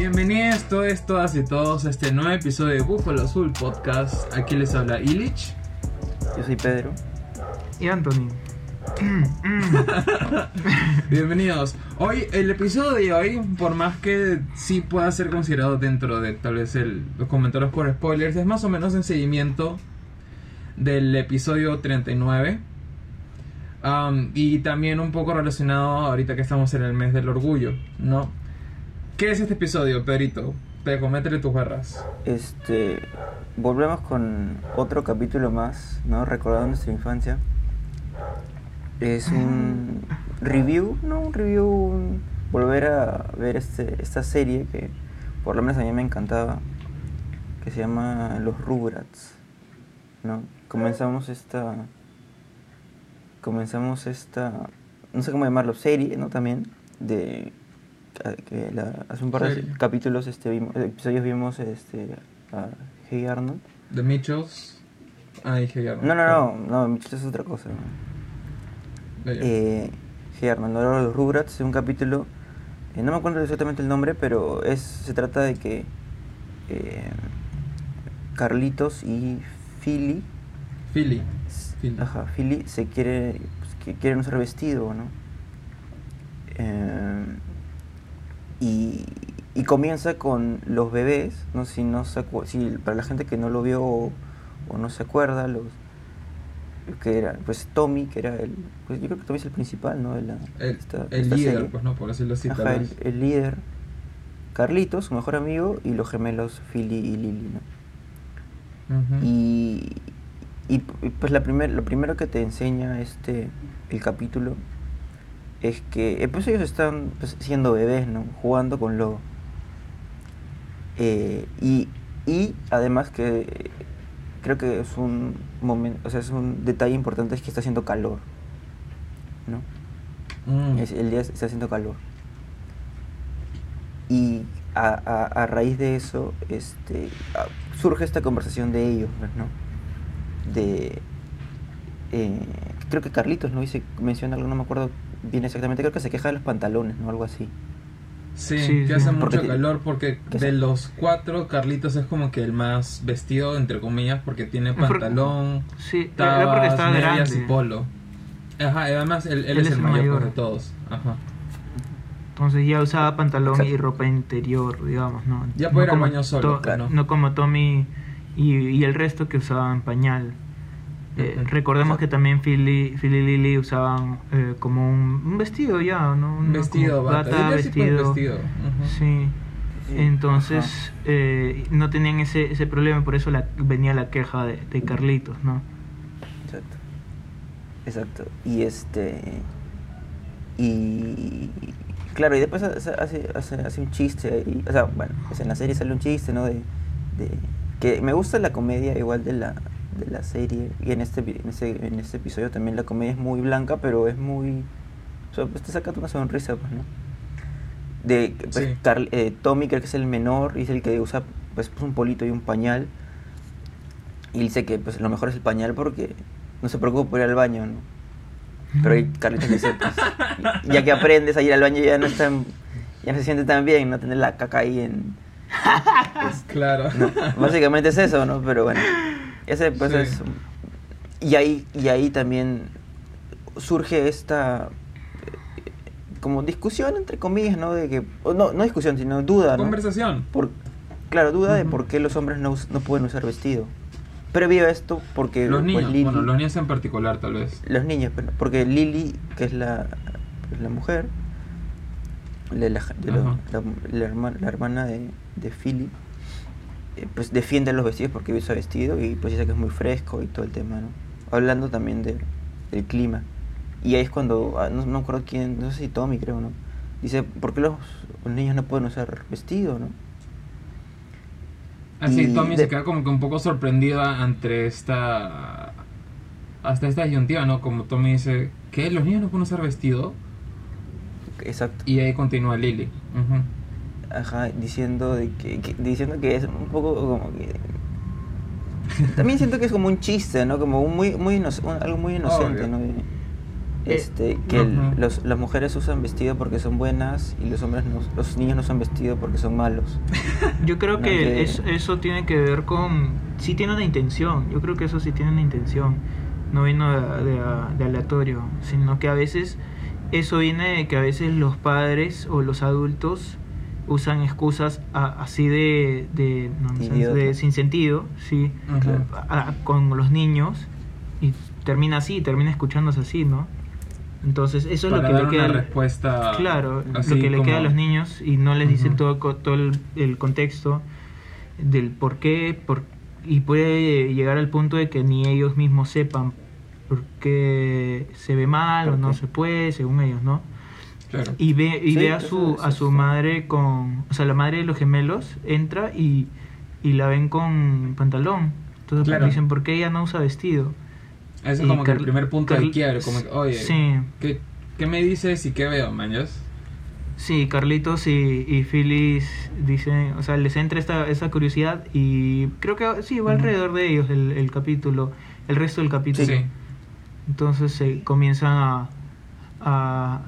Bienvenidos todos, todas y todos a este nuevo episodio de Búfalo Azul Podcast. Aquí les habla Illich. Yo soy Pedro. Y Anthony. Bienvenidos. Hoy, el episodio de hoy, por más que sí pueda ser considerado dentro de tal vez el, los comentarios por spoilers, es más o menos en seguimiento del episodio 39. Um, y también un poco relacionado ahorita que estamos en el mes del orgullo, ¿no? ¿Qué es este episodio, Pedrito? Peco, métele tus barras. Este. Volvemos con otro capítulo más, ¿no? Recordando nuestra infancia. Es un review, ¿no? Un review. un- volver a ver este, esta serie que por lo menos a mí me encantaba. Que se llama Los Rugrats. ¿No? Comenzamos esta. Comenzamos esta. No sé cómo llamarlo, serie, ¿no? También. De. Que la- hace un par de capítulos, este, vimos, episodios vimos este, a Hey Arnold. The Mitchells. Ah, dije ya. No, no, no, no, Mitchell es otra cosa. ya. Eh, Hey Arnold, ahora los Rugrats, es un capítulo, eh, no me acuerdo exactamente el nombre, pero es se trata de que eh, Carlitos y Philly, Philly. Philly. ajá, Philly se quiere, pues, que quieren usar vestido, ¿no? Y, y comienza con los bebés, no si no se si para la gente que no lo vio o, o no se acuerda, los que era pues Tommy, que era el pues yo creo que Tommy es el principal, ¿no? De la, El, esta- el esta líder, serie. pues no, por decirlo así. Ajá, el, el líder Carlitos, su mejor amigo, y los gemelos Philly y Lily, ¿no? Ujú. Y, y, y, pues la primer, lo primero que te enseña este el capítulo es que eh, pues ellos están pues, siendo bebés, ¿no? Jugando con lobo. Eh, y, y además que eh, creo que es un momento, o sea, es un detalle importante es que está haciendo calor, ¿no? Mm. Es- el día está haciendo calor. Y a, a- a raíz de eso este, a- surge esta conversación de ellos, pues, ¿no? De. eh, creo que Carlitos, ¿no? Dice, menciona algo, no me acuerdo bien exactamente, creo que se queja de los pantalones, ¿no? Algo así. Sí, Sí, que sí. hace Porque mucho calor porque que de los cuatro, Carlitos es como que el más vestido, entre comillas, porque tiene Porque- pantalón, Sí, porque tabas, estaba medias y polo. Ajá, y además él, él es, el mayor, de todos. Ajá. Entonces ya usaba pantalón Exacto. y ropa interior, digamos, ¿no? Ya no puede ir al como baño solo, claro. No como Tommy y, y el resto que usaban pañal. Eh, recordemos Exacto. que también Philly, Philly y Lily usaban eh, como un, un vestido ya, ¿no? Un vestido, bata. fue vestido. Sí. Sí, Entonces eh, no tenían ese, ese problema, por eso la, venía la queja de, de Carlitos, ¿no? Exacto. Exacto. Y este. Y. Claro, y después hace, hace, hace, hace un chiste. ahí, o sea, bueno, pues en la serie sale un chiste, ¿no? De, de- que me gusta la comedia igual de la, de la serie. Y en este, en, este, en este episodio también la comedia es muy blanca, pero es muy. O sea, pues te saca una sonrisa, pues, ¿no? De pues, Sí. Carl- eh, Tommy creo que es el menor y es el que usa pues, pues, un polito y un pañal. Y dice que pues lo mejor es el pañal porque no se preocupa por ir al baño, ¿no? Pero ahí Carlitos le dice, pues, ya que aprendes a ir al baño ya no es tan, ya no se siente tan bien, no tener la caca ahí en... Claro. no, básicamente es eso, ¿no? Pero bueno, ese pues Sí. es... Y ahí, y ahí también surge esta eh, como discusión entre comillas, ¿no? De que, no, no discusión, sino duda, ¿no? Conversación. Por, claro, duda de por qué los hombres no, no pueden usar vestido. Previo a esto, porque Los pues, niños, Lily- bueno, los niños en particular tal vez. los niños, pero- porque Lily, que es la, pues, la mujer, la, la, Ajá. la, la herma- la hermana de, de Philly, eh, pues defiende los vestidos porque usa vestido y pues dice que es muy fresco y todo el tema, ¿no? Hablando también de- del clima. Y ahí es cuando, ah, no, no me acuerdo quién, no sé si Tommy creo, ¿no? Dice, ¿por qué los, los niños no pueden usar vestido, no? Así, Y Tommy de- se queda como que un poco sorprendida ante esta. Hasta esta disyuntiva, ¿no? Como Tommy dice, ¿qué? ¿Los niños no pueden usar vestido? Exacto. Y ahí continúa Lily. Ujú. Ajá, diciendo de que, que- diciendo que es un poco como que también siento que es como un chiste, ¿no? Como un muy muy inoc- un- algo muy inocente, Obvio. ¿no? De- este, que los, las mujeres usan vestido porque son buenas y los hombres no, los niños no usan vestido porque son malos. Yo creo No, que que- es- eso tiene que ver con... Sí tiene una intención, yo creo que eso sí tiene una intención. No vino de, de- de aleatorio, sino que a veces eso viene de que a veces los padres o los adultos usan excusas a- así de, de, de sin sentido, sí, Ujú. a- a- con los niños y termina así, termina escuchándose así, ¿no? Entonces eso es lo que dar le una queda... al- respuesta Claro, así lo que le queda a los niños y no les dicen Ujú. todo, co- todo el, el contexto del por qué por, y puede llegar al punto de que ni ellos mismos sepan por qué se ve mal o ¿Por no se puede, según ellos, ¿no? Claro. Y ve, y Sí, ve a su, a su madre con... O sea, la madre de los gemelos entra y, y la ven con pantalón. Entonces Claro. dicen, ¿por qué ella no usa vestido? Ese es como que el primer punto de quiebre, como que, oye, Sí. ¿qué, qué me dices y qué veo, mañas? Sí, Carlitos y, y Phyllis dicen, o sea, les entra esta, esta curiosidad y creo que sí, va alrededor de ellos el, el capítulo, el resto del capítulo. Sí. Entonces se comienzan a, a-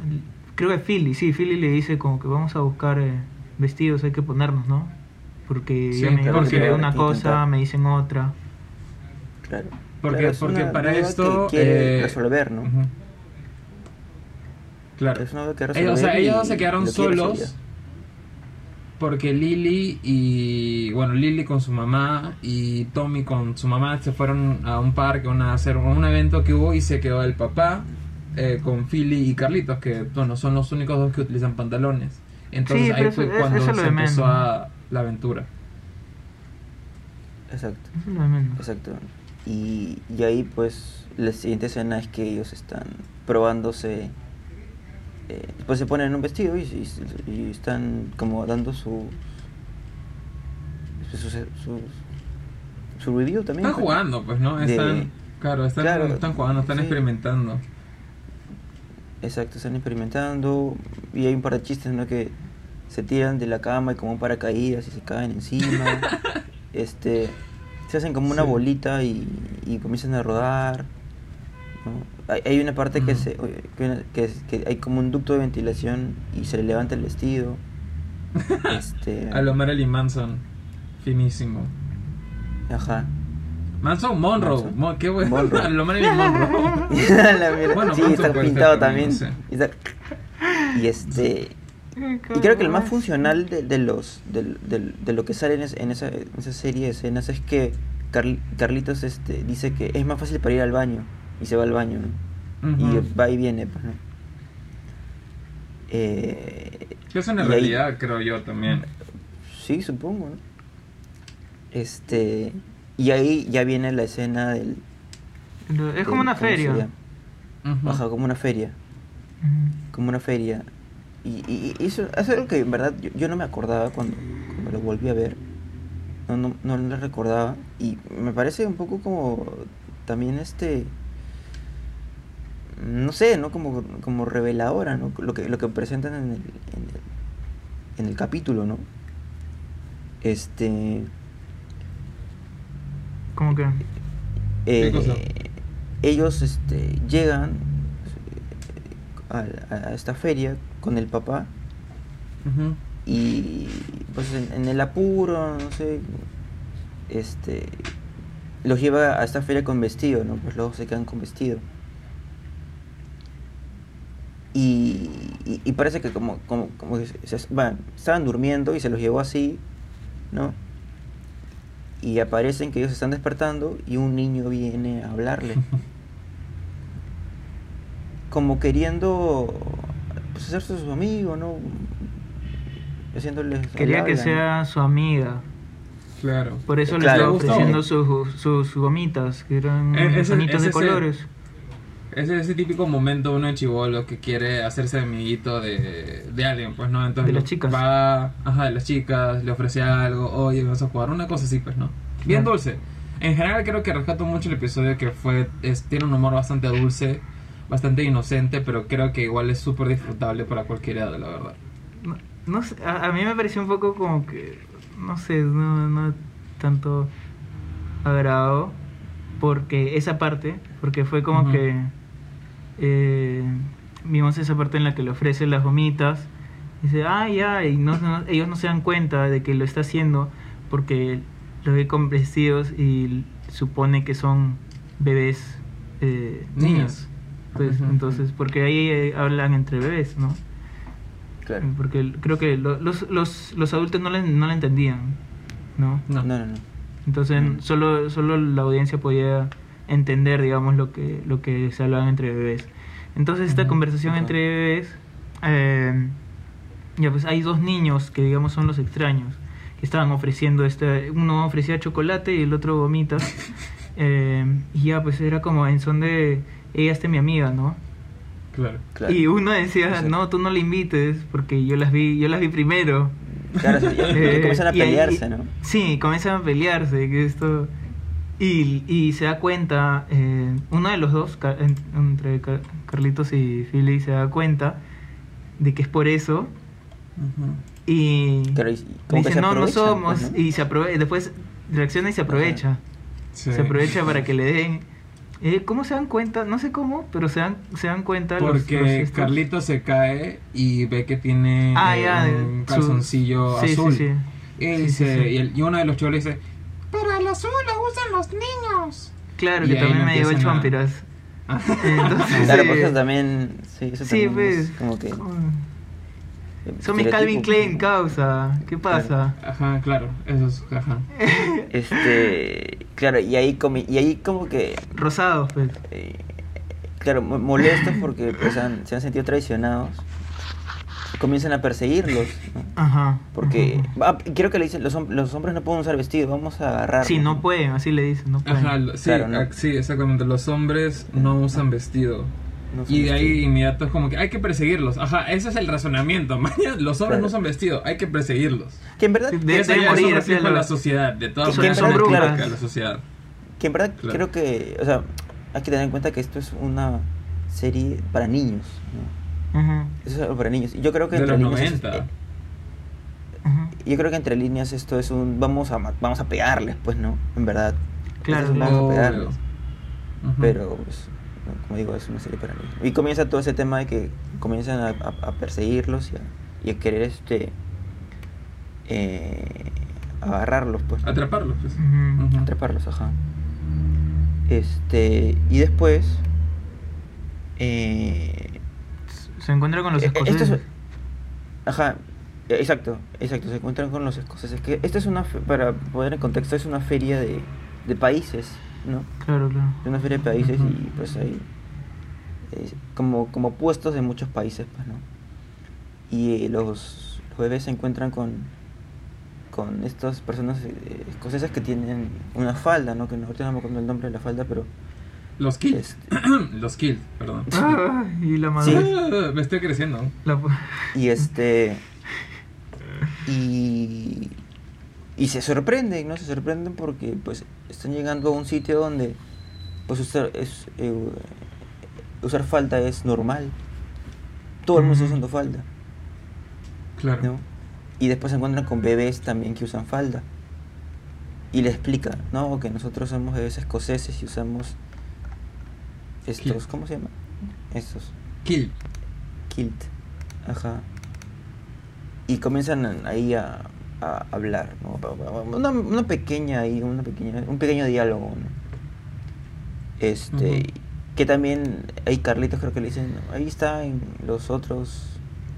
Creo que Philly, sí, Philly le dice como que vamos a buscar eh, vestidos, hay que ponernos, ¿no? Porque Sí, ya me claro, una cosa, intentar. me dicen otra. Claro. Porque, Claro, es porque una para duda que esto... quiere eh, resolver, ¿no? Claro. Es una que Ellos, resolver o sea, ellos se quedaron solos porque Lily y bueno Lily con su mamá y Tommy con su mamá se fueron a un parque una- a hacer un evento que hubo y se quedó el papá eh, con Philly y Carlitos que bueno son los únicos dos que utilizan pantalones entonces Sí, ahí fue eso- cuando se empezó a la aventura Exacto. Exacto. Y, y ahí pues la siguiente escena es que ellos están probándose, eh, pues se ponen un vestido y, y- y están como dando su su, su, su- su review también. están pues, jugando pues no de- están claro están, Claro, están jugando están sí. experimentando Exacto, están experimentando y hay un par de chistes, ¿no? Que se tiran de la cama y como un paracaídas y se caen encima. este, se hacen como una Sí. bolita y, y comienzan a rodar. ¿no? Hay, hay una parte que, se, que, hay como un ducto de ventilación y se le levanta el vestido. este, a lo Marilyn Manson finísimo Ajá. Manson Monroe Manson. Qué bueno Monroe. lo Monroe La mierda. Bueno, sí, está pintado también, también. no sé. Y, está- y este. Y creo que el más funcional de, de los del- de lo que sale en, es- en esa, en esa serie de escenas es que Carl- Carlitos este, dice que es más fácil para ir al baño y se va al baño y va y viene pues, ¿no? Eh, Que es una y ahí- realidad, creo yo también. sí supongo ¿no? este y ahí ya viene la escena del Es como una ¿cómo se feria. llama? Ujú. Ajá, como una feria como una feria. Y, y- y eso es algo que en verdad yo, yo no me acordaba cuando, cuando lo volví a ver. No, no, no lo recordaba. Y me parece un poco como también este. No sé, ¿no? Como, como reveladora, ¿no? Lo que, lo que presentan en el, en el, en el capítulo, ¿no? Este. Como que... eh, cosa? ellos este, llegan eh, a, a esta feria con el papá y pues en, en el apuro, no sé, este, los lleva a esta feria con vestido, ¿no? Pues luego se quedan con vestido. Y, y, y parece que como, como, como que se- se- bueno, estaban durmiendo y se los llevó así, ¿no? Y aparecen que ellos están despertando y un niño viene a hablarle. como queriendo pues, hacerse su amigo, ¿no? Haciéndoles Quería que sea su amiga. Claro. Por eso le Claro, estaba gustó. ofreciendo sus, sus gomitas, que eran Eh, ese de es ese típico momento uno de chivolo que quiere hacerse amiguito de, de alguien, pues, ¿no? Entonces De las chicas. Va, ajá, de las chicas, le ofrece algo, oye, vamos a jugar, una cosa así, pues, ¿no? Bien dulce. En general creo que rescato mucho el episodio que fue, es, tiene un humor bastante dulce, bastante inocente, pero creo que igual es súper disfrutable para cualquier edad, la verdad. No, no sé, a, a mí me pareció un poco como que, no sé, no, no tanto agrado, porque esa parte, porque fue como que eh, vimos esa parte en la que le ofrece las gomitas. Dice, ah, ya, y no, no- ellos no se dan cuenta de que lo está haciendo porque los ve con vestidos y supone que son bebés eh, Niños. niños. Pues entonces, porque ahí eh, hablan entre bebés, ¿no? Claro. Porque creo que lo- los, los, los adultos no le, no le entendían, ¿no? No. No, no, no. Entonces solo, solo la audiencia podía entender, digamos, lo que, lo que se hablaban entre bebés. Entonces esta Ujú, conversación ajá. entre bebés, eh, ya pues hay dos niños que digamos son los extraños, que estaban ofreciendo este, uno ofrecía chocolate y el otro gomitas. eh, y ya pues era como en son de, ella es mi amiga, ¿no? Claro. Claro. Y uno decía, Exacto. no, tú no le invites porque yo las vi, yo las vi primero. Claro, sí, y- y Eh, comienzan a y pelearse, ¿no? Sí, comienzan a pelearse, que esto... Y, y se da cuenta, eh, uno de los dos, entre Ca- Carlitos y Philly, se da cuenta de que es por eso. Y Claro, y- y como que dice, no, no somos. pues, ¿no? Y se aprove después reacciona y se aprovecha. Sí. Se aprovecha para que le den... Eh, ¿Cómo se dan cuenta? No sé cómo, pero se dan, se dan cuenta los- Porque los estos- Carlito se cae y ve que tiene Ah, eh, ya, un su- calzoncillo sí, sí, azul. sí. Y, Sí, dice- sí, sí. Y, el- y uno de los chavos le dice, pero el azul lo usan los niños. Claro, Y que también me llevó el chompiras. Entonces, Claro, pues eso también. Sí, eso Sí, también pues. es como que. Son mis Calvin Klein, causa. ¿Qué pasa? Ajá, claro, eso es, ajá. Este. Claro, y ahí, comi- y ahí como que. Rosados, pues. eh, claro, mo- molestos porque pues, han- se han sentido traicionados. Comienzan a perseguirlos, ¿no? Ajá. Porque. Ajá. ah, quiero que le dicen: los, los hombres no pueden usar vestido, vamos a agarrar. Sí, no pueden, así le dicen, no pueden. Ajá, lo- sí, Claro, ¿no? ah, sí, exactamente. Los hombres no usan vestido. No Y de ahí inmediato es como que hay que perseguirlos. Ajá, ese es el razonamiento. Los hombres Claro. no usan vestido, hay que perseguirlos. Que en verdad. Sí, de- Eso es un morir, a de la- la sociedad. De todas Que maneras a la sociedad. Que en verdad Claro. creo que. O sea, hay que tener en cuenta que esto es una serie para niños, ¿no? Eso es algo para niños. Y yo creo que De entre los líneas. es- 90. eh, ajá. yo creo que entre líneas esto es un. Vamos a, vamos a pegarles, pues, ¿no? En verdad. Claro. Vamos a pegarles. Pero, pues, no, como digo, es una serie para niños. Y comienza todo ese tema de que comienzan a, a- a perseguirlos y a, y a querer este. Eh, agarrarlos, pues. Atraparlos, pues. Atraparlos, ajá. Este. Y después. Eh, Se encuentra con los eh, esto escoceses. es- Ajá, eh, exacto, exacto, se encuentran con los escoceses. Que esto es una, para poner en contexto, es una feria de, de países, ¿no? Claro, claro. Es una feria de países y pues hay eh, como, como puestos de muchos países, pues, ¿no? Y eh, los, los bebés se encuentran con, con estas personas eh, escocesas que tienen una falda, ¿no? Que no, ahorita no me acuerdo el nombre de la falda, pero... Los kills. Este, Los kills, perdón. Ah, y la madre. Ah, me estoy creciendo. La- Y este. Y. Y se sorprenden, ¿no? Se sorprenden porque, pues, están llegando a un sitio donde, pues, usar, es, eh, usar es normal. Todo el mundo está usando falda, Claro. ¿no? Y después se encuentran con bebés también que usan falda. Y le explica, ¿no? Que nosotros somos bebés escoceses y usamos estos. ¿cómo se llama? Estos. Kill. Kilt. Ajá. Y comienzan ahí a, a hablar, ¿no? Una, una pequeña ahí, una pequeña, un pequeño diálogo, ¿no? Este, que también hay Carlitos creo que le dicen, ahí están los otros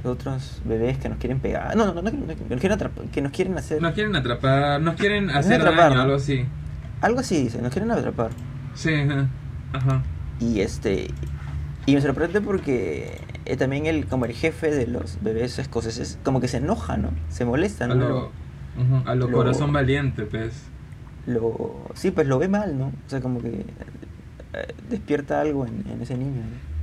los otros bebés que nos quieren pegar. No, no, no, no, que nos quieren atrapar, que nos quieren hacer Nos quieren atrapar, nos quieren Nos hacer quieren atrapar, algo así. algo así dicen, nos quieren atrapar. Sí, ajá. Ajá. Y este y me sorprende porque eh, también el como el jefe de los bebés escoceses como que se enoja, ¿no? Se molesta, A ¿no? a lo lo- corazón valiente, pues. Lo sí, pues lo ve mal, ¿no? O sea, como que eh, despierta algo en, en ese niño. ¿no?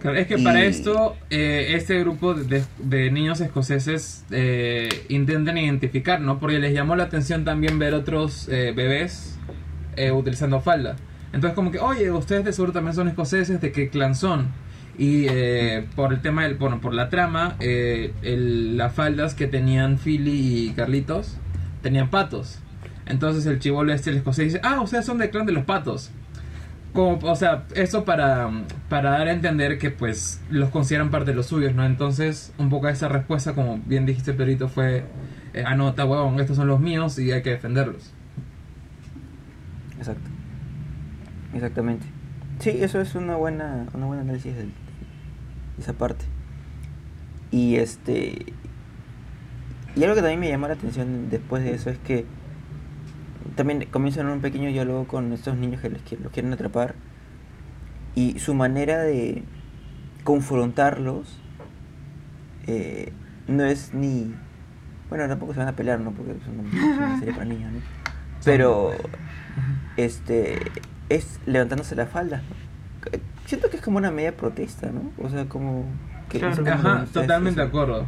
Claro, es que para esto, eh, este grupo de, de niños escoceses eh, intentan identificar, ¿no? Porque les llamó la atención también ver otros eh, bebés eh, utilizando falda. Entonces como que, oye, ustedes de seguro también son escoceses, ¿de qué clan son? Y eh, por el tema, del, bueno, por la trama, eh, el- las faldas que tenían Philly y Carlitos tenían patos. Entonces el chivolo este, el escocés, dice, ah, ustedes son del clan de los patos. como, o sea, eso para, para dar a entender que pues los consideran parte de los suyos, ¿no? Entonces, un poco esa respuesta, como bien dijiste, Perito, fue, eh, anota, huevón, estos son los míos y hay que defenderlos. Exacto. Exactamente. Sí, eso es una buena, una buena análisis de esa parte. Y este. Y algo que también me llamó la atención después de eso es que también comienzan un pequeño diálogo con estos niños que les quieren, los quieren atrapar. Y su manera de confrontarlos eh, no es ni. Bueno, tampoco se van a pelear, ¿no? Porque es una, es una serie para niños, ¿no? Pero. Este. Es levantándose la falda. Siento que es como una media protesta, ¿no? O sea, como. Que Claro. no sé cómo lo Ajá, totalmente de acuerdo.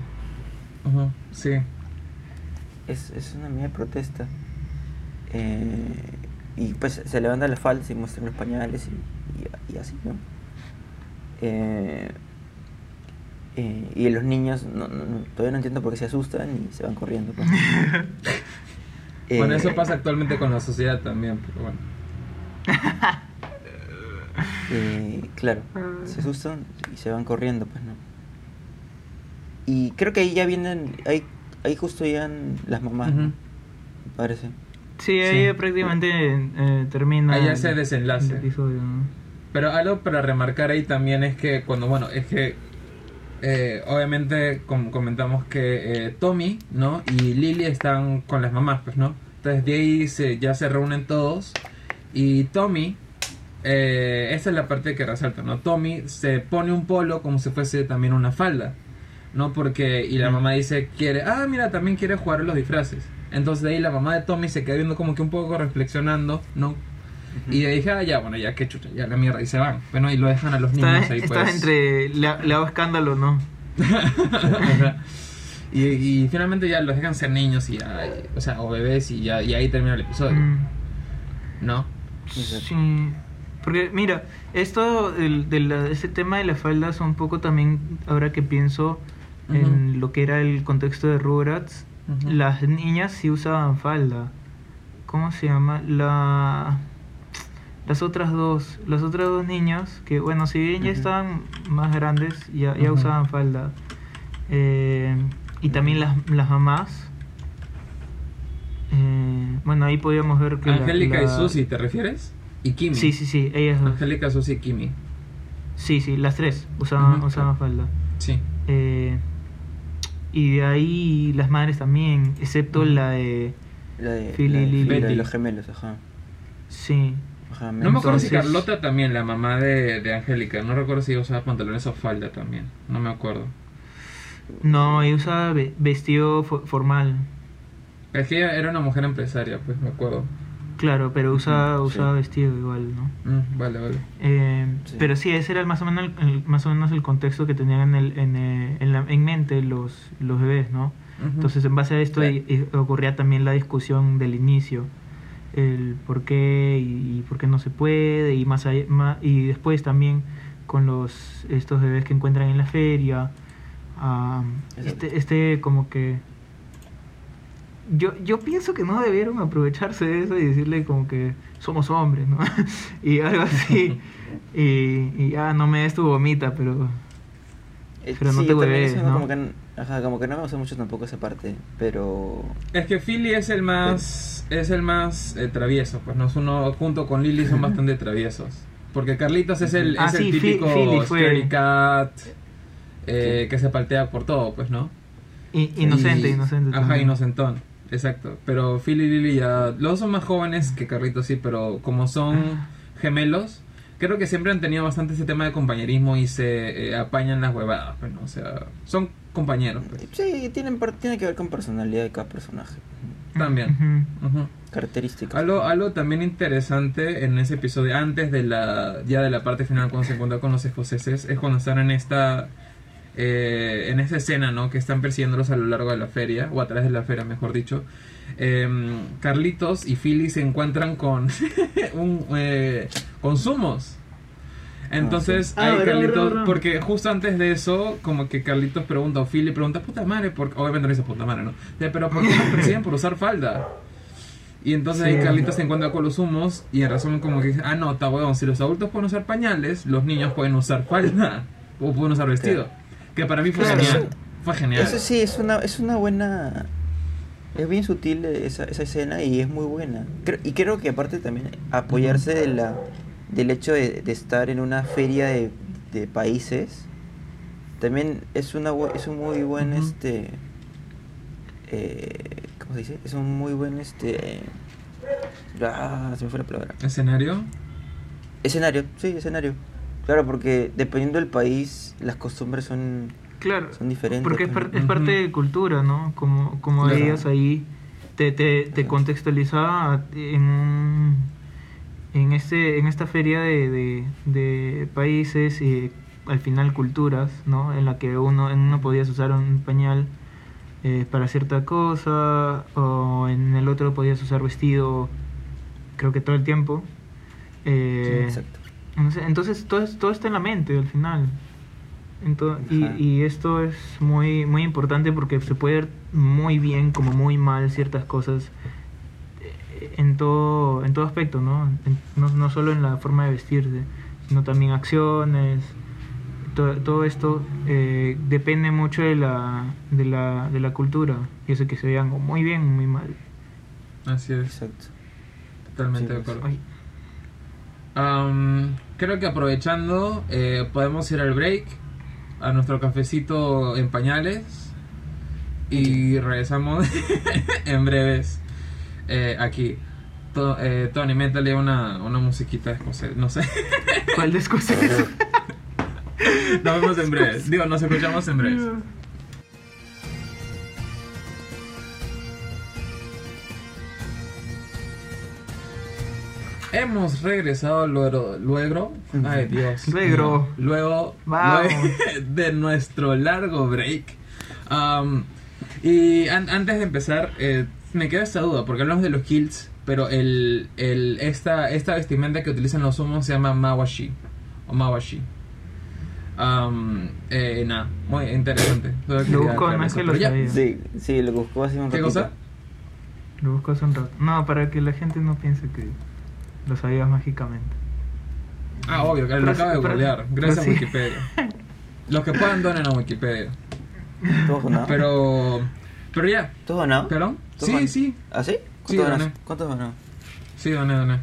Ajá, sí. Es, es una media protesta. Eh, y pues se levanta la falda y muestran los pañales y, y- y así, ¿no? Eh, eh, y los niños no, no- no- todavía no entiendo por qué se asustan y se van corriendo. pues. Bueno, Eh, eso pasa actualmente con la sociedad también, pero bueno. eh, claro, se asustan y se van corriendo, pues, ¿no? Y creo que ahí ya vienen, ahí, ahí justo llegan las mamás, ¿no? Me parece. Sí, ahí Sí. prácticamente eh, termina. Ahí ya el- se desenlace. el episodio, ¿no? Pero algo para remarcar ahí también es que cuando, bueno, es que eh, obviamente com- comentamos que eh, Tommy, ¿no? Y Lily están con las mamás, pues, ¿no? Entonces de ahí se, ya se reúnen todos y Tommy, eh, esa es la parte que resalta, ¿no? Tommy se pone un polo como si fuese también una falda, ¿no? Porque, y la Mm. mamá dice, quiere, ah, mira, también quiere jugar a los disfraces. Entonces de ahí la mamá de Tommy se queda viendo como que un poco reflexionando, ¿no? Y le dije, ah, ya, bueno, ya, qué chucha, ya la mierda, y se van. Bueno, y lo dejan a los Está, niños ahí, está pues. entre. Le, le hago escándalo, ¿no? Y, y finalmente ya los dejan ser niños y ya, y- o sea, o bebés y ya, y ahí termina el episodio, Mm. ¿no? Sí, porque mira, esto del, de la- ese tema de la falda son un poco también, ahora que pienso en lo que era el contexto de Rugrats, las niñas sí usaban falda. ¿Cómo se llama? La... Las otras dos, las otras dos niñas, que bueno, si bien ya estaban más grandes, ya, ya usaban falda. Eh, y también las, las mamás. Eh, bueno, ahí podíamos ver que... la- Angélica y Susi, ¿te refieres? Y Kimi. Sí, sí, sí, ellas dos. Angélica, Susi y Kimi. Sí, sí, las tres usaban, Ujú, usaban claro. falda. Sí. Eh, y de ahí las madres también, excepto la de... La de, Philly la de- Lily. la de Betty. los gemelos, ajá. Sí. Ajá, No me acuerdo si Carlota también, la mamá de, de Angélica. No recuerdo si usaba pantalones o falda también. No me acuerdo. No, ella usaba ve- vestido fo- formal. Es que ella era una mujer empresaria, pues me acuerdo. Claro, pero usaba, Ujú, sí. usaba vestido igual, ¿no? Mm, vale, vale. Eh, Sí. Pero sí, ese era más o menos el, el- más o menos el contexto que tenían en, el, en, eh, en, la- en mente los, los bebés, ¿no? Ujú. Entonces, en base a esto Claro. y- y ocurría también la discusión del inicio, el por qué y, y por qué no se puede y más, allá- ma- y después también con los estos bebés que encuentran en la feria, ah, este, este como que yo, yo pienso que no debieron aprovecharse de eso y decirle como que somos hombres, ¿no? y algo así. y, y ya no me des tu vomita, pero Eh, Pero no sí, te hueves, ¿no? Como que, ajá, como que no me gusta mucho tampoco esa parte, pero... Es que Philly es el más es el más eh, travieso, pues no es uno junto con Lily son bastante traviesos. Porque Carlitos es el, Ah, es el sí, Fi- típico Philly fue- cat eh, que se paltea por todo, pues, ¿no? inocente, Y- inocente. Ajá, también. inocentón. Exacto. Pero Philly y Lily ya. Los dos son más jóvenes que Carlitos, sí, pero como son gemelos, creo que siempre han tenido bastante ese tema de compañerismo y se eh, apañan las huevadas, pues, ¿no? O sea, son compañeros, pues. Sí, tienen, tiene que ver con personalidad de cada personaje. También. Características. Algo, algo también interesante en ese episodio, antes de la ya de la parte final cuando se encuentra con los escoceses, es cuando están en esta eh, en esa escena, ¿no? Que están persiguiéndolos a lo largo de la feria, o a través de la feria, mejor dicho. Em, Carlitos y Philly se encuentran con un eh, consumos. Entonces, Ah, sí. ahí Ah, Carlitos, porque justo antes de eso, como que Carlitos pregunta, o Philly pregunta, puta madre, porque obviamente no dice puta madre, ¿no? Pero ¿por qué nos persiguen por usar falda? Y entonces Sí. ahí Carlitos se encuentra con los humos y en razón como que dice, ah no, está huevón, si los adultos pueden usar pañales, los niños pueden usar falda o pueden usar vestido. Que para mí fue Claro. genial. Fue genial. Eso sí, es una, es una buena... Es bien sutil esa, esa escena y es muy buena. Creo- y creo que aparte también apoyarse de la, del hecho de, de estar en una feria de, de países, también es, una, es un muy buen, este... eh, ¿Cómo se dice? Es un muy buen, este... Ah, se me fue la palabra. ¿Escenario? Escenario, sí, escenario. Claro, porque dependiendo del país, las costumbres son... Claro, Son diferentes, porque es, par- es parte de cultura, ¿no? Como, como Claro. ellas ahí te, te, te contextualizaba en un- en este en esta feria de, de, de países y al final culturas, ¿no? En la que uno en uno podías usar un pañal eh, para cierta cosa o en el otro podías usar vestido, creo que todo el tiempo. Eh, Exacto. Entonces todo, es- todo está en la mente al final. Y, y esto es muy, muy importante porque se puede ver muy bien como muy mal ciertas cosas eh, en todo, en todo aspecto, ¿no? En- no, no solo en la forma de vestirse, sino también acciones. To- todo esto eh, depende mucho de la, de, la, de la cultura. Y eso que se vean o muy bien o muy mal. Así es, Exacto. totalmente Sí, de acuerdo. Am, creo que aprovechando, eh, podemos ir al break, a nuestro cafecito en pañales y regresamos en breves eh, aquí. To- eh, Tony, métale una, una musiquita escocesa, no sé. ¿Cuál de escocés? Nos vemos en breves. Digo, nos escuchamos en breves. Hemos regresado luego, luego, ay Dios, Luego. luego, de nuestro largo break. Am, y an- antes de empezar, eh, me queda esta duda, porque hablamos de los kilts, pero el, el, esta, esta vestimenta que utilizan los humos se llama mawashi, o mawashi. Am, eh, nada, muy interesante. Lo busco, no es que lo sabía. Sí, sí, lo buscó hace un ¿Qué ratito. cosa? Lo busco hace un rato. No, para que la gente no piense que lo sabías mágicamente. Ah, obvio, que lo acabo de sí, googlear. Gracias a sí. Wikipedia. Los que puedan donen a Wikipedia. ¿Todo donado? Pero. Pero ya. ¿Todo donado? ¿Perdón? ¿Todo Sí, sí. ¿Ah, sí? Sí, ¿Cuánto donas? doné. ¿Cuánto donado? Sí, doné, doné.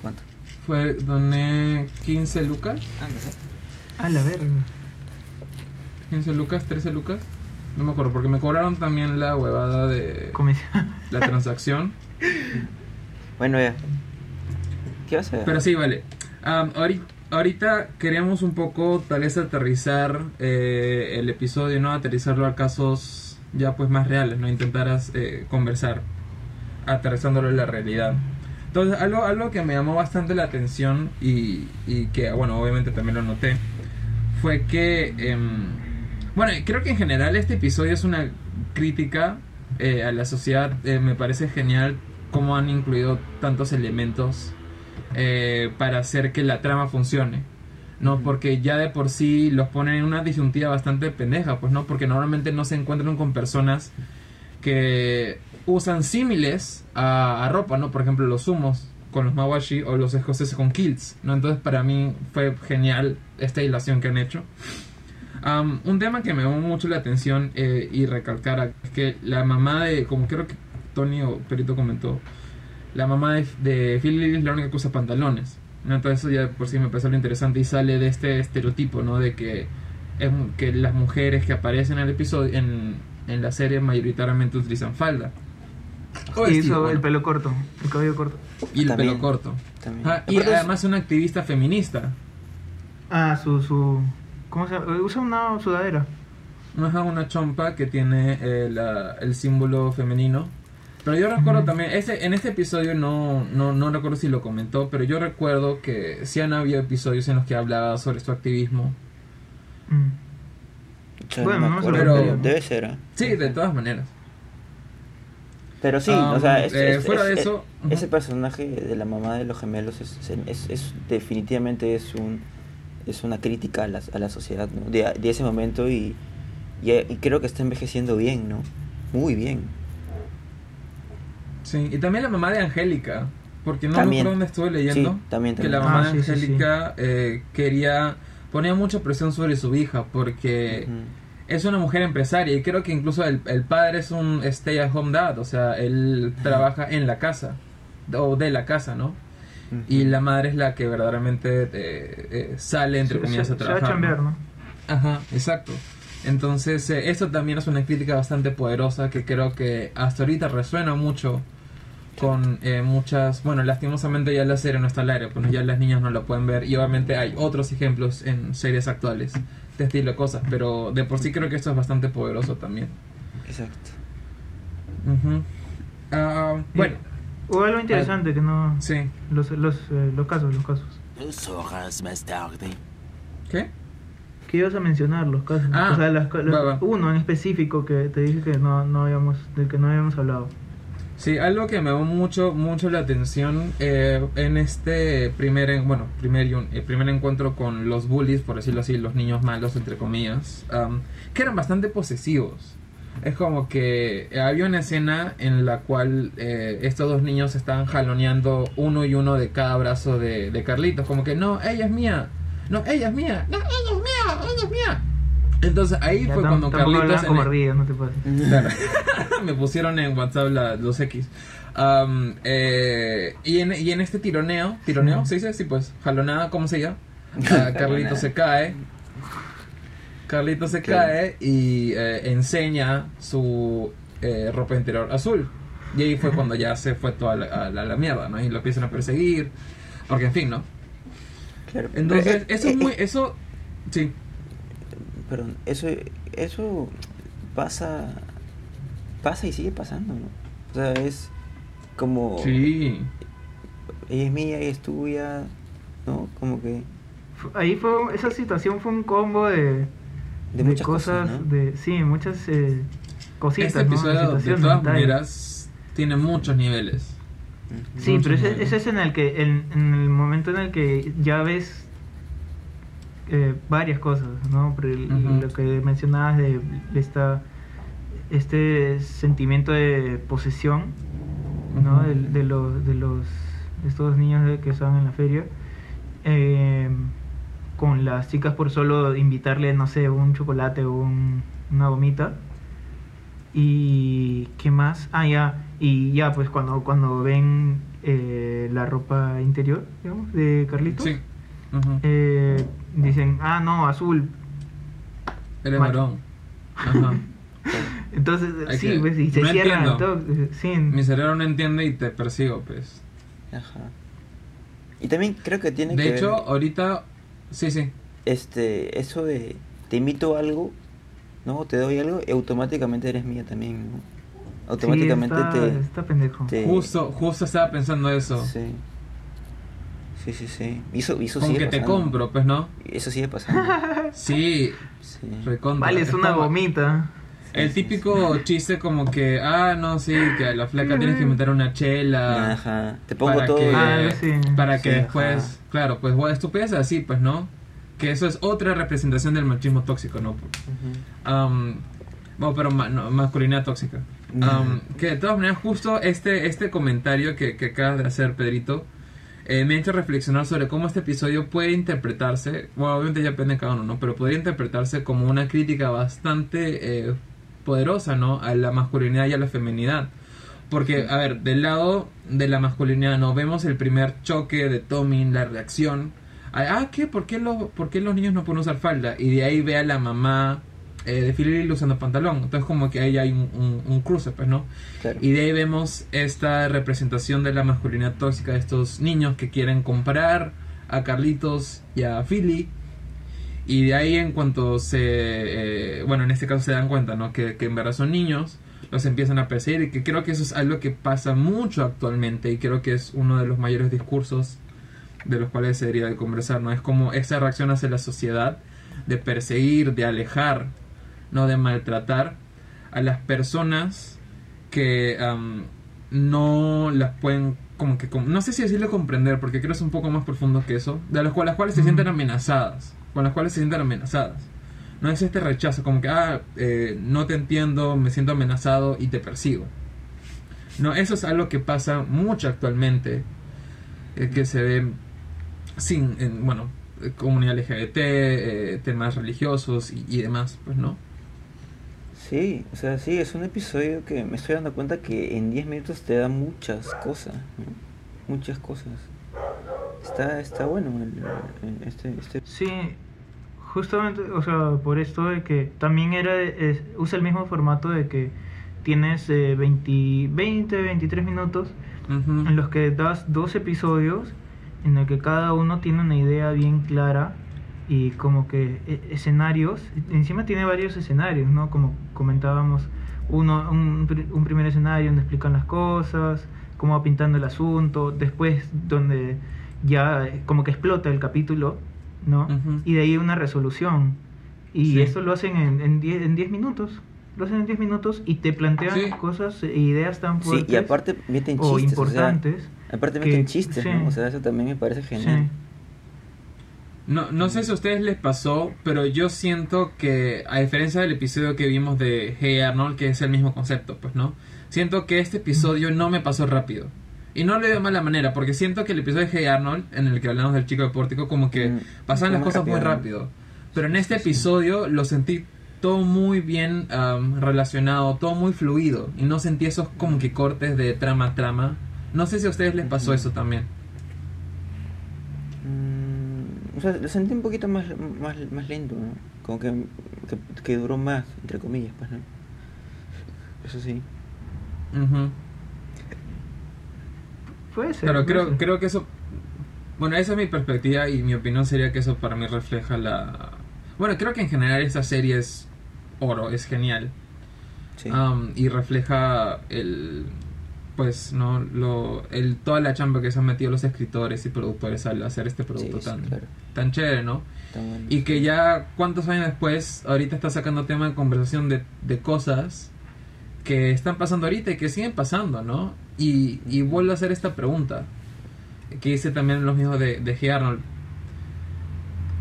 ¿Cuánto? Fue, doné 15 lucas. Ah, no sé. A la verga. 15 lucas, 13 lucas. No me acuerdo, porque me cobraron también la huevada de Comisión. la transacción. Bueno, ya. ¿Qué? Pero sí, vale. Am, ahorita, ahorita queríamos un poco tal vez aterrizar eh, el episodio, ¿no? Aterrizarlo a casos ya pues más reales, ¿no? Intentar eh, conversar aterrizándolo en la realidad. Entonces, algo, algo que me llamó bastante la atención y, y que, bueno, obviamente también lo noté, fue que, em, bueno, creo que en general este episodio es una crítica eh, a la sociedad. Eh, me parece genial cómo han incluido tantos elementos eh, para hacer que la trama funcione. ¿no? Porque ya de por sí los ponen en una disyuntiva bastante pendeja, pues, ¿no? Porque normalmente no se encuentran con personas que usan símiles a, a ropa, ¿no? Por ejemplo, los sumos con los mawashi o los escoceses con kilts, ¿no? Entonces para mí fue genial esta hilación que han hecho. Am, un tema que me llamó mucho la atención eh, y recalcar es que la mamá de, como creo que Tony o Perito comentó, la mamá de, de Phil Lilly es la única que usa pantalones. ¿no? Entonces eso ya por sí me parece lo interesante y sale de este estereotipo, ¿no? De que, es, que las mujeres que aparecen en el episodio, en, en la serie, mayoritariamente utilizan falda. O y vestido, eso, bueno, el pelo corto, el cabello corto. y el También. pelo corto. Ah, y Aparte es- además una activista feminista. Ah, su, su, ¿cómo se llama? Usa una sudadera. Ajá, una chompa que tiene eh, la- el símbolo femenino. Pero yo recuerdo también, este, en este episodio no, no, no recuerdo si lo comentó, pero yo recuerdo que sí han habido episodios en los que hablaba sobre su activismo. Mm. Yo Bueno, no me pero. Debe ser, ¿ah? Sí, de todas maneras. Pero sí, Ah, o sea, es- eh, es- fuera es- de es- eso, ese personaje de la mamá de los gemelos es, es, es- definitivamente es un es una crítica a la, a la sociedad ¿no? de, de ese momento y, y, y creo que está envejeciendo bien, ¿no? Muy bien. Sí, y también la mamá de Angélica, porque no También. recuerdo dónde estuve leyendo Sí, también, que también. la mamá Ah, de sí, sí, sí. Angélica eh, quería ponía mucha presión sobre su hija porque es una mujer empresaria y creo que incluso el, el padre es un stay at home dad, o sea, él trabaja en la casa o de la casa, ¿no? Y la madre es la que verdaderamente eh, eh, sale entre comillas se- a se va a trabajar. chambear, ¿no? ¿no? Ajá, exacto. Entonces, eh, eso también es una crítica bastante poderosa que creo que hasta ahorita resuena mucho con eh, muchas... Bueno, lastimosamente ya la serie no está al aire, pues ya las niñas no la pueden ver y obviamente hay otros ejemplos en series actuales de estilo de cosas, pero de por sí creo que esto es bastante poderoso también. Exacto. Ujú. Ah, bueno, Hubo algo interesante que no... sí. Los, los, eh, los casos, los casos. Dos horas más tarde. ¿Qué? ¿Qué ibas a mencionar? Los casos. Ah, o sea, las, co- los- va, va. uno en específico que te dije que no, no habíamos, del que no habíamos hablado. Sí, algo que me llamó mucho, mucho la atención eh, en este primer, en- bueno, primer, eh, primer encuentro con los bullies, por decirlo así, los niños malos, entre comillas, am, que eran bastante posesivos. Es como que había una escena en la cual eh, estos dos niños estaban jaloneando uno y uno de cada brazo de, de Carlitos, como que no, ella es mía, no, ella es mía, no, ella es mía, ella es mía. Entonces ahí Ya fue cuando Carlitos... en como el- no te pases. Claro. me pusieron en WhatsApp la- los X. Am, eh, y, en, y en este tironeo, tironeo, ¿se dice? Sí, pues, jalonada, ¿cómo se llama? Ah, Carlito se cae. Carlito se Claro. cae y eh, enseña su eh, ropa interior azul. Y ahí fue cuando ya se fue toda la, a la, la mierda, ¿no? Y lo empiezan a perseguir. Porque, en fin, ¿no? Claro. Entonces, Eh, eso eh, es muy... eh, Eso... Sí. Perdón, eso, eso pasa, pasa y sigue pasando, ¿no? O sea, es como, Sí. ella es mía, ella es tuya, ¿no? Como que Ahí fue, esa situación fue un combo de, de muchas cosas, cosas, ¿no? de, sí, muchas eh, cositas, Este ¿no? episodio, de Situaciones, todas maneras, tiene muchos niveles. Sí, pero Muchos ese, niveles. ese es en el que, en, en el momento en el que ya ves eh, varias cosas, ¿no? Pero el- Ujú. Lo que mencionabas de esta, este sentimiento de posesión, ¿no? Ujú. de, de los, de los, de estos niños de- que estaban en la feria, eh, con las chicas por solo invitarle, no sé, un chocolate o un- una gomita. Y qué más, ah ya, y ya pues cuando, cuando ven eh, la ropa interior, digamos, de Carlitos, Sí. Ujú. eh, dicen, ah no, azul. Eres macho. varón. Ajá. Entonces, Hay sí, que- pues, y se no cierran entiendo. todo, sí, Mi cerebro no entiende y te persigo, pues. Ajá. Y también creo que tiene De que hecho, ver, ahorita. Sí, sí. este, eso de te invito a algo, ¿no? Te doy algo y automáticamente eres mía también, ¿no? Automáticamente sí, está, te, está pendejo. te- Justo, justo estaba pensando eso. Sí. Sí, sí, sí. Y Eso, eso Como sigue que te compro, pues, ¿no? Eso sigue pasando. Sí, Sí. recontra. Vale, es una gomita. El típico chiste como que, ah, no, sí, que a la flaca tienes que inventar una chela. Ajá. Te pongo para todo. que, Ah, sí. para que Sí, después, ajá. claro, pues bueno, estupidez así, pues, ¿no? Que eso es otra representación del machismo tóxico, ¿no? Ujú. Am, bueno, pero ma- no, masculinidad tóxica. Am, que de todas maneras, justo este, este comentario que, que acabas de hacer, Pedrito, eh, me ha hecho reflexionar sobre cómo este episodio puede interpretarse, bueno, obviamente ya depende de cada uno, ¿no? Pero podría interpretarse como una crítica bastante eh, poderosa, ¿no? A la masculinidad y a la feminidad. Porque, a ver, del lado de la masculinidad, ¿no? Vemos el primer choque de Tommy, la reacción. a, Ah, ¿qué? ¿Por qué, los, ¿Por qué los niños no pueden usar falda? Y de ahí ve a la mamá eh, de Philly usando pantalón. Entonces, como que ahí hay un, un- un cruce, pues, ¿no? Claro. Y de ahí vemos esta representación de la masculinidad tóxica de estos niños que quieren comparar a Carlitos y a Philly. Y de ahí en cuanto se... eh, bueno, en este caso se dan cuenta, ¿no? Que, que en verdad son niños, los empiezan a perseguir y que creo que eso es algo que pasa mucho actualmente y creo que es uno de los mayores discursos de los cuales se debería de conversar, ¿no? Es como esa reacción hacia la sociedad de perseguir, de alejar, no de maltratar a las personas que am, no las pueden como que no sé si decirle comprender porque creo que es un poco más profundo que eso de las cuales, las cuales se sienten amenazadas con las cuales se sienten amenazadas. No es este rechazo como que ah eh, no te entiendo me siento amenazado y te persigo No, eso es algo que pasa mucho actualmente, eh, que se ve sin, en, bueno, eh, comunidad LGBT, eh, temas religiosos y, y demás, pues no. Sí, o sea, sí, es un episodio que me estoy dando cuenta que en 10 minutos te da muchas cosas, ¿no? Muchas cosas. Está, está bueno el, el- este, este... Sí, justamente, o sea, por esto de que también era, es- usa el mismo formato de que tienes eh, 20, 20, 23 minutos en los que das dos episodios en el que cada uno tiene una idea bien clara y como que e- escenarios, encima tiene varios escenarios, ¿no? Como comentábamos, uno, un, pri- un primer escenario donde explican las cosas, cómo va pintando el asunto, después donde ya eh, como que explota el capítulo, ¿no? Y de ahí una resolución. Y Sí. esto lo hacen en en 10 en 10 minutos. Lo hacen en 10 minutos y te plantean Sí. cosas e ideas tan Sí, fuertes y aparte meten o chistes, o sea, importantes. aparte que- meten chistes, sí. ¿no? O sea, eso también me parece genial. No, no sé si a ustedes les pasó, pero yo siento que, a diferencia del episodio que vimos de Hey Arnold, que es el mismo concepto, pues, ¿no? Siento que este episodio no me pasó rápido. Y no le veo mala manera, porque siento que el episodio de Hey Arnold, en el que hablamos del chico de pórtico, como que Mm, pasan las cosas muy rápido. Pero en este episodio lo sentí todo muy bien am, relacionado, todo muy fluido. Y no sentí esos como que cortes de trama a trama. No sé si a ustedes les pasó eso también. Mm, o sea, lo sentí un poquito más, más, más lento, ¿no? Como que, que, que duró más, entre comillas, pues, ¿no? Eso sí. Ujú. Puede ser. Claro, creo, ser. creo que eso. Bueno, esa es mi perspectiva y mi opinión sería que eso para mí refleja la. Bueno, creo que en general esta serie es oro, es genial. Sí. Am, y refleja el. Pues, ¿no? Lo, el, toda la chamba que se han metido los escritores y productores al hacer este producto Sí, sí, tan, claro. tan chévere, ¿no? Y que ya, ¿cuántos años después? Ahorita está sacando tema de conversación de, de cosas que están pasando ahorita y que siguen pasando, ¿no? Y, y vuelvo a hacer esta pregunta, que hice también los mismos de, de G. Arnold.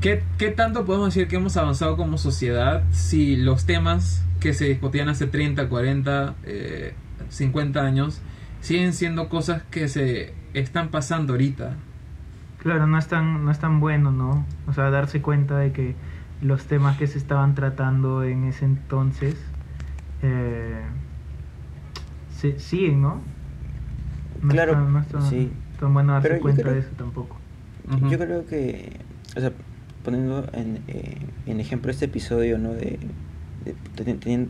¿Qué, ¿Qué tanto podemos decir que hemos avanzado como sociedad si los temas que se discutían hace 30, 40, eh, 50 años siguen siendo cosas que se están pasando ahorita? Claro, no es, tan, no es tan bueno, ¿no? O sea, darse cuenta de que los temas que se estaban tratando en ese entonces eh, se, siguen, ¿no? No Claro, no es tan- sí. tan bueno darse Pero yo cuenta creo- de eso tampoco. Yo creo que, o sea, poniendo en, eh, en ejemplo este episodio, ¿no? De,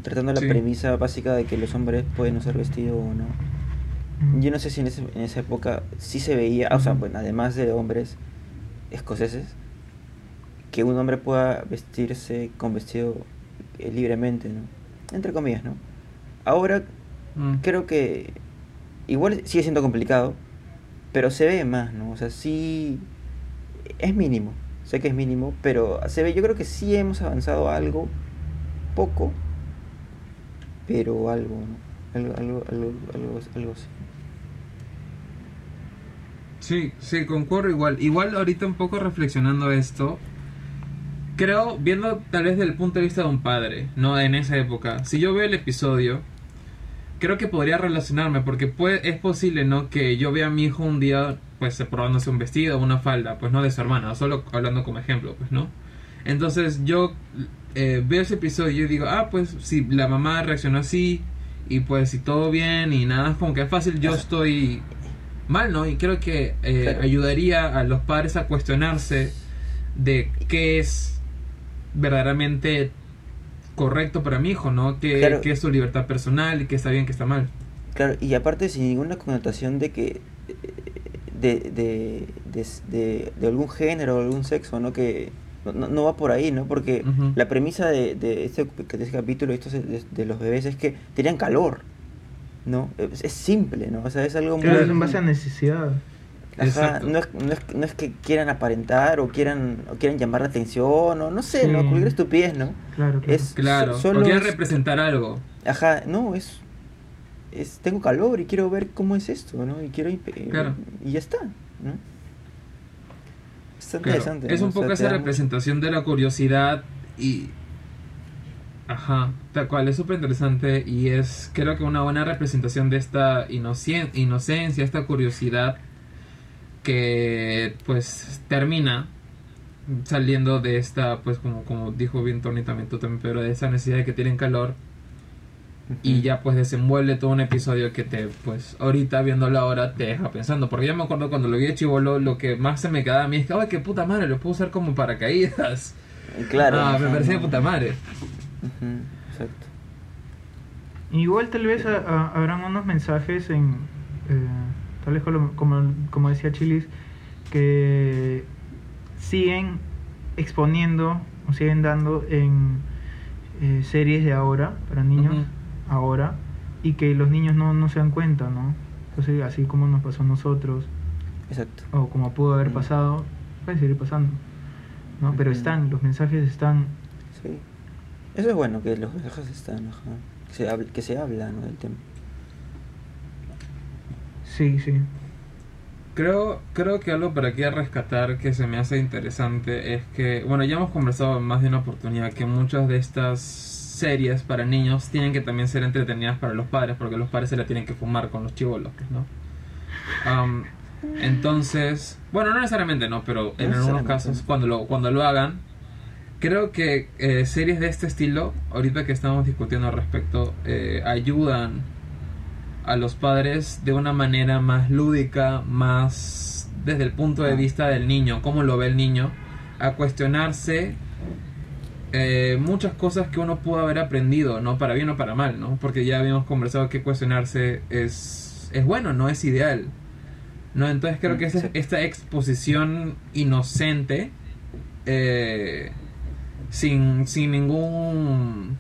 tratando la Sí. premisa básica de que los hombres pueden usar vestido o no. Yo no sé si en, ese- en esa época sí se veía, o sea, bueno, además de hombres escoceses, que un hombre pueda vestirse con vestido eh, libremente, ¿no? Entre comillas, ¿no? Ahora Mm. creo que igual sigue siendo complicado, pero se ve más, ¿no? O sea, sí es mínimo, sé que es mínimo, pero se ve, yo creo que sí hemos avanzado algo, poco, pero algo, ¿no? Algo, algo, algo, algo, algo así. Sí, sí, concuerdo igual. Igual ahorita un poco reflexionando esto, creo, viendo tal vez desde el punto de vista de un padre, ¿no? En esa época, si yo veo el episodio, creo que podría relacionarme, porque puede, es posible, ¿no? Que yo vea a mi hijo un día, pues, probándose un vestido o una falda, pues, no de su hermana, solo hablando como ejemplo, pues, ¿no? Entonces yo eh, veo ese episodio y digo, ah, pues, si la mamá reaccionó así, y pues, si todo bien, y nada, es como que es fácil, yo estoy mal, ¿no? Y creo que eh, Claro. ayudaría a los padres a cuestionarse de qué es verdaderamente correcto para mi hijo, ¿no? ¿Qué, Claro. qué es su libertad personal y qué está bien, qué está mal. Claro, y aparte sin ninguna connotación de que de, de, de, de- de algún género o algún sexo, ¿no? Que no, no- va por ahí, ¿no? Porque la premisa de, de, este, de este capítulo estos de, de los bebés es que tenían calor, ¿no? Es, es simple, ¿no? O sea, es algo muy... Claro, es en base a necesidad. Ajá, no, es, no, es, no es que quieran aparentar o quieran, o quieran llamar la atención o no sé, Sí. ¿no? Cualquier estupidez, ¿no? Claro, claro. Es- Claro, So- solo o quiere es- representar algo. Ajá, no, es, es... Tengo calor y quiero ver cómo es esto, ¿no? Y quiero... Claro. Y ya está, ¿no? Está Claro, interesante. es ¿no? un O sea, poco esa representación de la curiosidad y Ajá, tal cual, es súper interesante y es creo que una buena representación de esta inocien- inocencia, esta curiosidad que pues termina saliendo de esta, pues como, como dijo bien Tony también tú también, pero de esa necesidad de que tienen calor y ya pues desenvuelve todo un episodio que te pues ahorita viéndolo ahora te deja pensando, porque yo me acuerdo cuando lo vi de chivolo, lo que más se me quedaba a mí es que, ay, qué puta madre, lo puedo usar como paracaídas. Claro. Ah, me parecía puta madre. Ujú, Exacto. Igual tal vez a- a- habrán unos mensajes en, eh, tal vez como, como, como decía Chilis, que siguen exponiendo o siguen dando en eh, series de ahora, para niños, ahora, y que los niños no, no se dan cuenta, ¿no? Entonces, así como nos pasó a nosotros, Exacto. o como pudo haber pasado, puede seguir pasando, ¿no? Pero están, los mensajes están Sí. Eso es bueno, que los mensajes están, ajá. Que se que se habla ¿no? del tema. Sí, sí. Creo, creo que algo para aquí a rescatar que se me hace interesante es que, bueno, ya hemos conversado en más de una oportunidad que muchas de estas series para niños tienen que también ser entretenidas para los padres, porque los padres se la tienen que fumar con los chivolos, ¿no? Entonces, bueno, no necesariamente no, pero en algunos casos, cuando lo, cuando lo hagan, creo que eh, series de este estilo, ahorita que estamos discutiendo al respecto, eh, ayudan a los padres de una manera más lúdica, más desde el punto de Ah. vista del niño, cómo lo ve el niño, a cuestionarse eh, muchas cosas que uno pudo haber aprendido, no para bien o para mal, ¿no? Porque ya habíamos conversado que cuestionarse es, es bueno, no es ideal. ¿no? Entonces creo que esa- Sí. esta exposición inocente, eh, sin, sin ningún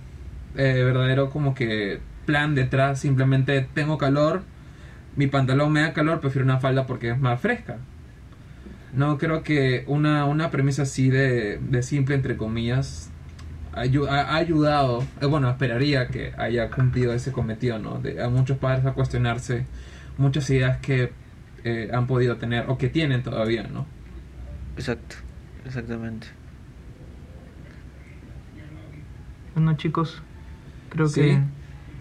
eh, verdadero como que plan detrás, simplemente tengo calor, mi pantalón me da calor, prefiero una falda porque es más fresca. No creo que una, una premisa así de, de simple, entre comillas, ha ayudado, eh, bueno, esperaría que haya cumplido ese cometido, ¿no? De, a muchos padres a cuestionarse muchas ideas que eh, han podido tener o que tienen todavía, ¿no? Exacto, exactamente. Bueno, chicos, creo Sí, que.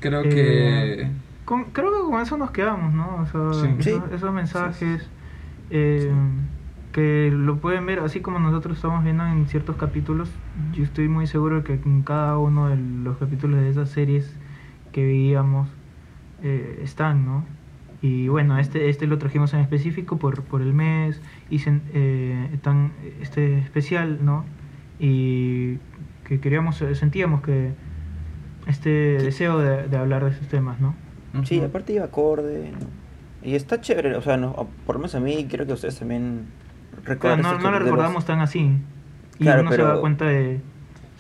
Creo eh, que... con- creo que con eso nos quedamos, ¿no? O sea, Sí. Sí. esos, esos mensajes eh, que lo pueden ver así como nosotros estamos viendo en ciertos capítulos. Yo estoy muy seguro de que en cada uno de los capítulos de esas series que veíamos eh, están, ¿no? Y bueno, este, este lo trajimos en específico por, por el mes y sen- eh, tan, este especial, ¿no? Y que queríamos, eh, sentíamos que este deseo de, de hablar de esos temas, ¿no? Sí, aparte iba acorde, ¿no? Y está chévere, o sea, no, por lo menos a mí creo que ustedes también Claro, recuerdan no, estos no lo recordamos tan así. Y Claro, uno se da cuenta de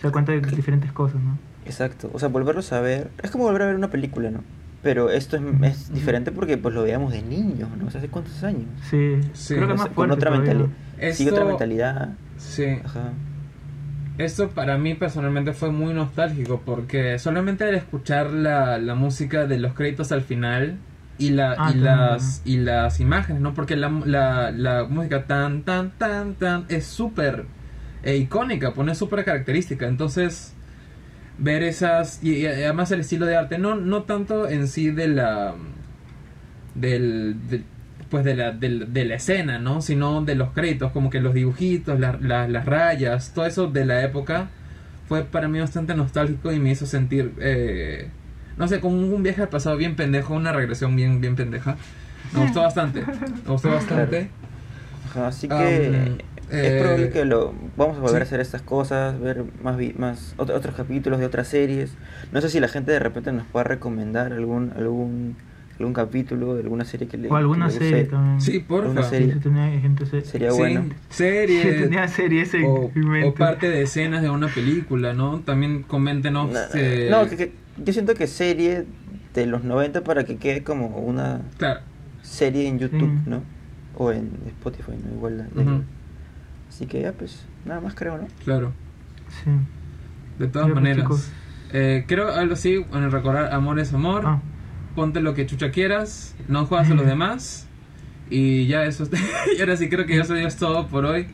se da cuenta de diferentes cosas, ¿no? Exacto, o sea, volverlos a ver, es como volver a ver una película, ¿no? Pero esto es, es diferente porque pues lo veíamos de niños, ¿no? O sea, ¿hace cuántos años? Sí, Sí, creo que o es sea, más con otra mentalidad. Sigue otra Esto- mentalidad. Sí. Ajá. Esto para mí personalmente fue muy nostálgico porque solamente al escuchar la, la música de los créditos al final y, la, Ah, y, las, y las imágenes, ¿no? Porque la, la, la música tan, tan, tan, tan es súper eh, icónica, pone súper característica. Entonces, ver esas... Y, y además el estilo de arte, no, no tanto en sí de la... Del, del- pues de la, del- de la escena, ¿no? Sino de los créditos, como que los dibujitos, la- la- las rayas, todo eso de la época fue para mí bastante nostálgico y me hizo sentir, eh, no sé, como un viaje al pasado bien pendejo, una regresión bien, bien pendeja. Me gustó bastante, me gustó bastante. Ajá, así que Am, es eh, probable que lo vamos a volver a hacer estas cosas, ver más más ot- otros capítulos de otras series. No sé si la gente de repente nos puede recomendar algún algún algún capítulo de alguna serie que le O alguna serie también. Sí, porfa. Serie. sí, tenía gente se- Sería Sí, bueno. series. que tenía series en o, o parte de escenas de una película, ¿no? También coméntenos. No, eh, no, que- que- yo siento que serie de los 90 para que quede como una Claro, serie en YouTube, Sí. ¿no? O en Spotify, ¿no? Igual. la-. Así que ya, pues, nada más creo, ¿no? claro. Sí. De todas pues, maneras. Eh, creo algo así, en el recordar amor es amor. Ah, Ponte lo que chucha quieras, no juegas a los demás. Y ya eso. y ahora sí creo que eso ya es todo por hoy.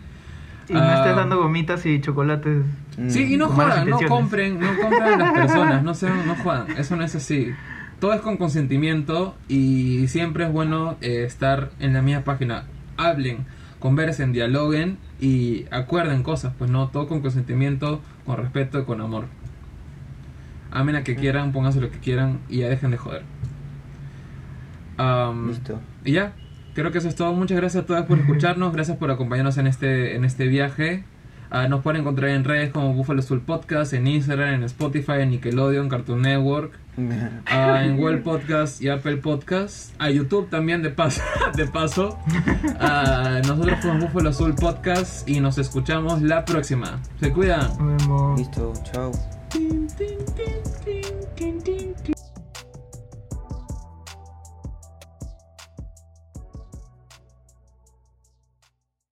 Y no Ah. estés dando gomitas y chocolates. Mm. Sí, y no jodan, no compren, no compren a las personas, no sean, no jodan, eso no es así. Todo es con consentimiento y siempre es bueno eh, estar en la misma página. Hablen, conversen, dialoguen y acuerden cosas, pues no, todo con consentimiento, con respeto y con amor. Amen a que quieran, pónganse lo que quieran y ya dejen de joder. Listo. y ya, creo que eso es todo. Muchas gracias a todas por escucharnos, gracias por acompañarnos en este, en este viaje. Ah, nos pueden encontrar en redes como Buffalo Soul Podcast, en Instagram, en Spotify, en Nickelodeon, Cartoon Network, ah, en Google Podcast y Apple Podcast, a YouTube también de paso. De paso. Ah, nosotros fuimos Buffalo Soul Podcast y nos escuchamos la próxima. Se cuidan. Nos vemos. Listo, chao.